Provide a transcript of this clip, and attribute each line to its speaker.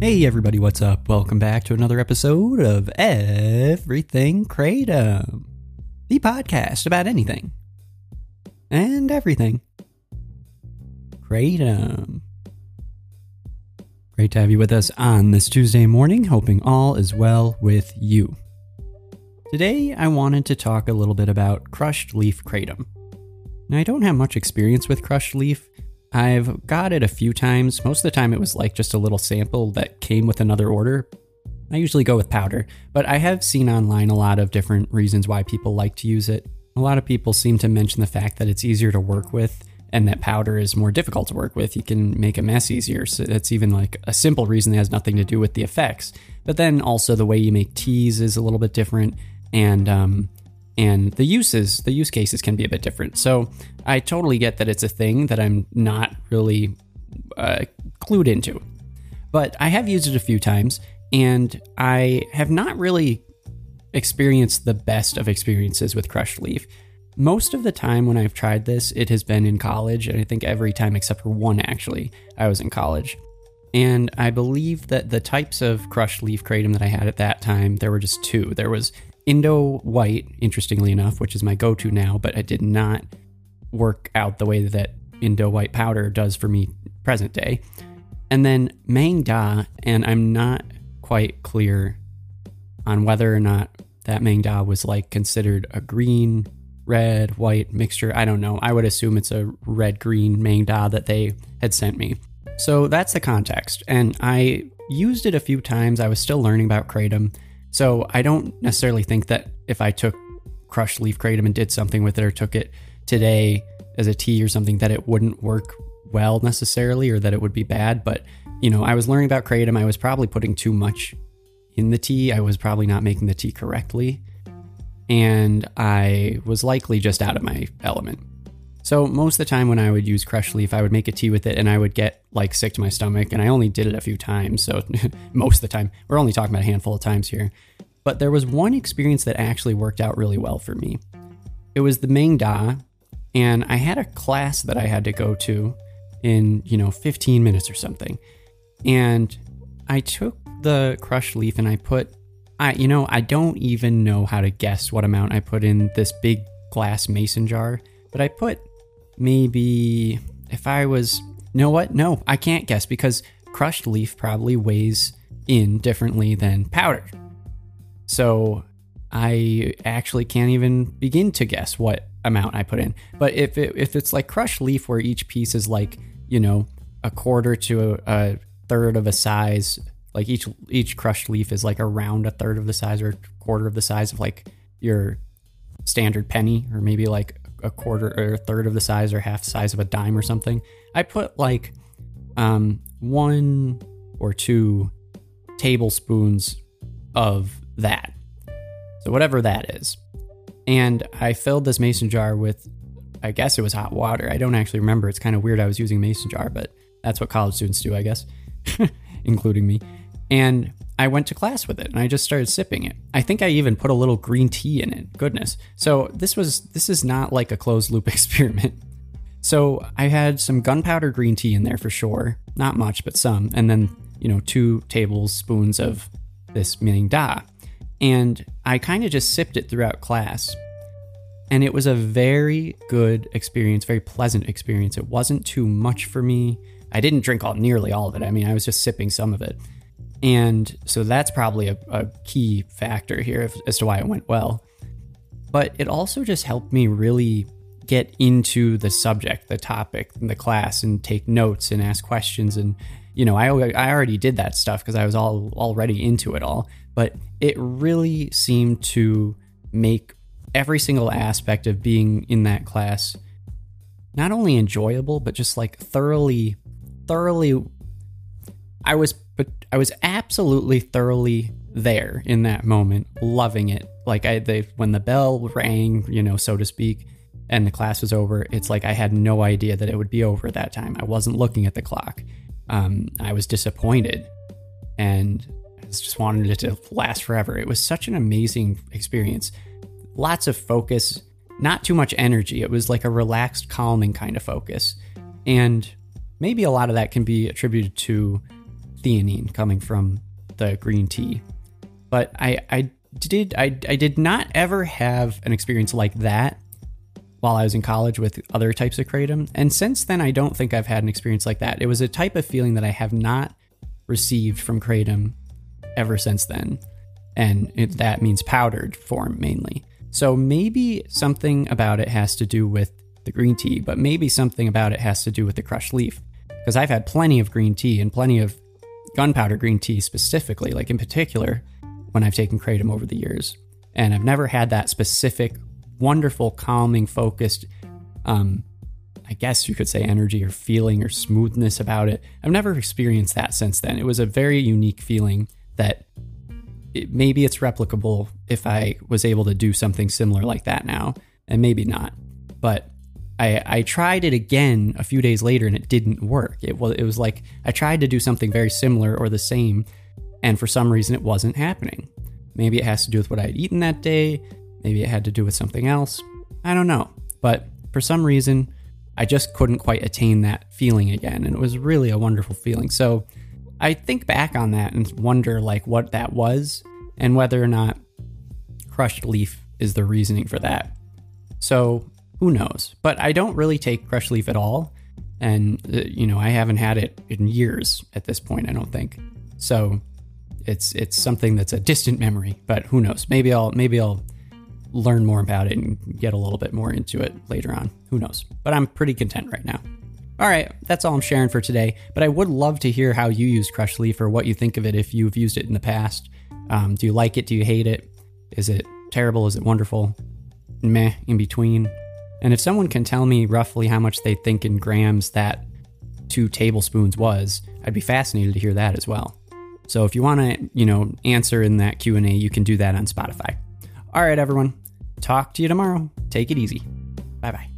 Speaker 1: Hey everybody, what's up? Welcome back to another episode of Everything Kratom, the podcast about anything and everything. Kratom. Great to have you with us on this Tuesday morning, hoping all is well with you. Today, I wanted to talk a little bit about crushed leaf kratom. Now, I don't have much experience with crushed leaf, I've got it a few times. Most of the time, it was like just a little sample that came with another order. I usually go with powder, but I have seen online a lot of different reasons why people like to use it. A lot of people seem to mention the fact that it's easier to work with and that powder is more difficult to work with. You can make a mess easier. So that's even like a simple reason that has nothing to do with the effects. But then also the way you make teas is a little bit different. And um, and the uses, the use cases can be a bit different. So I totally get that it's a thing that I'm not really uh, clued into. But I have used it a few times, and I have not really experienced the best of experiences with crushed leaf. Most of the time when I've tried this, it has been in college, and I think every time except for one actually, I was in college. And I believe that the types of crushed leaf kratom that I had at that time, there were just two. There was Indo White, interestingly enough, which is my go to now, but it did not work out the way that Indo White powder does for me present day. And then Maeng Da, and I'm not quite clear on whether or not that Maeng Da was like considered a green, red, white mixture. I don't know. I would assume it's a red green Maeng Da that they had sent me. So that's the context. And I used it a few times. I was still learning about Kratom. So I don't necessarily think that if I took crushed leaf kratom and did something with it or took it today as a tea or something that it wouldn't work well necessarily or that it would be bad. But, you know, I was learning about kratom. I was probably putting too much in the tea. I was probably not making the tea correctly. And I was likely just out of my element. So most of the time when I would use crushed leaf, I would make a tea with it and I would get like sick to my stomach. And I only did it a few times. So most of the time, we're only talking about a handful of times here. But there was one experience that actually worked out really well for me. It was the Maeng Da, and I had a class that I had to go to in, you know, 15 minutes or something. And I took the crushed leaf and I put I you know, I don't even know how to guess what amount I put in this big glass mason jar, but I put maybe if I was, you know what? No, I can't guess because crushed leaf probably weighs in differently than powder. So I actually can't even begin to guess what amount I put in. But if it, if it's like crushed leaf where each piece is like, you know, a quarter to a, a third of a size, like each each crushed leaf is like around a third of the size or quarter of the size of like your standard penny or maybe like a quarter or a third of the size or half size of a dime or something. I put like um, one or two tablespoons of that. So, whatever that is. And I filled this mason jar with, I guess it was hot water. I don't actually remember. It's kind of weird I was using mason jar, but that's what college students do, I guess, including me. And I went to class with it and I just started sipping it. I think I even put a little green tea in it. Goodness. So this was this is not like a closed loop experiment. So I had some gunpowder green tea in there for sure. Not much, but some. And then, you know, two tablespoons of this Maeng Da. And I kind of just sipped it throughout class. And it was a very good experience, very pleasant experience. It wasn't too much for me. I didn't drink all nearly all of it. I mean, I was just sipping some of it. And so that's probably a, a key factor here as to why it went well. But it also just helped me really get into the subject, the topic, the class, and take notes and ask questions. And, you know, I, I already did that stuff because I was all already into it all. But it really seemed to make every single aspect of being in that class not only enjoyable, but just like thoroughly, thoroughly. I was, I was absolutely thoroughly there in that moment, loving it. Like I, they, when the bell rang, you know, so to speak, and the class was over, it's like I had no idea that it would be over at that time. I wasn't looking at the clock. Um, I was disappointed, and just wanted it to last forever. It was such an amazing experience. Lots of focus, not too much energy. It was like a relaxed, calming kind of focus, and maybe a lot of that can be attributed to theanine coming from the green tea. But I, I did I, I did not ever have an experience like that while I was in college with other types of kratom. And since then, I don't think I've had an experience like that. It was a type of feeling that I have not received from kratom ever since then. And it, that means powdered form mainly. So maybe something about it has to do with the green tea, but maybe something about it has to do with the crushed leaf. Because I've had plenty of green tea and plenty of gunpowder green tea specifically, like in particular, when I've taken kratom over the years. And I've never had that specific wonderful, calming, focused, um, I guess you could say energy or feeling or smoothness about it. I've never experienced that since then. It was a very unique feeling that it, maybe it's replicable if I was able to do something similar like that now, and maybe not. But I, I tried it again a few days later and it didn't work. It was it was like I tried to do something very similar or the same, and for some reason it wasn't happening. Maybe it has to do with what I had eaten that day. Maybe it had to do with something else. I don't know. But for some reason, I just couldn't quite attain that feeling again. And it was really a wonderful feeling. So I think back on that and wonder like what that was and whether or not crushed leaf is the reasoning for that. So who knows? But I don't really take crushed leaf at all. And, uh, you know, I haven't had it in years at this point, I don't think. So it's it's something that's a distant memory, but who knows? Maybe I'll maybe I'll learn more about it and get a little bit more into it later on. Who knows? But I'm pretty content right now. All right, that's all I'm sharing for today. But I would love to hear how you use Crush leaf or what you think of it if you've used it in the past. Um, do you like it? Do you hate it? Is it terrible? Is it wonderful? Meh, in between. And if someone can tell me roughly how much they think in grams that two tablespoons was, I'd be fascinated to hear that as well. So if you want to, you know, answer in that Q&A, you can do that on Spotify. All right, everyone. Talk to you tomorrow. Take it easy. Bye bye.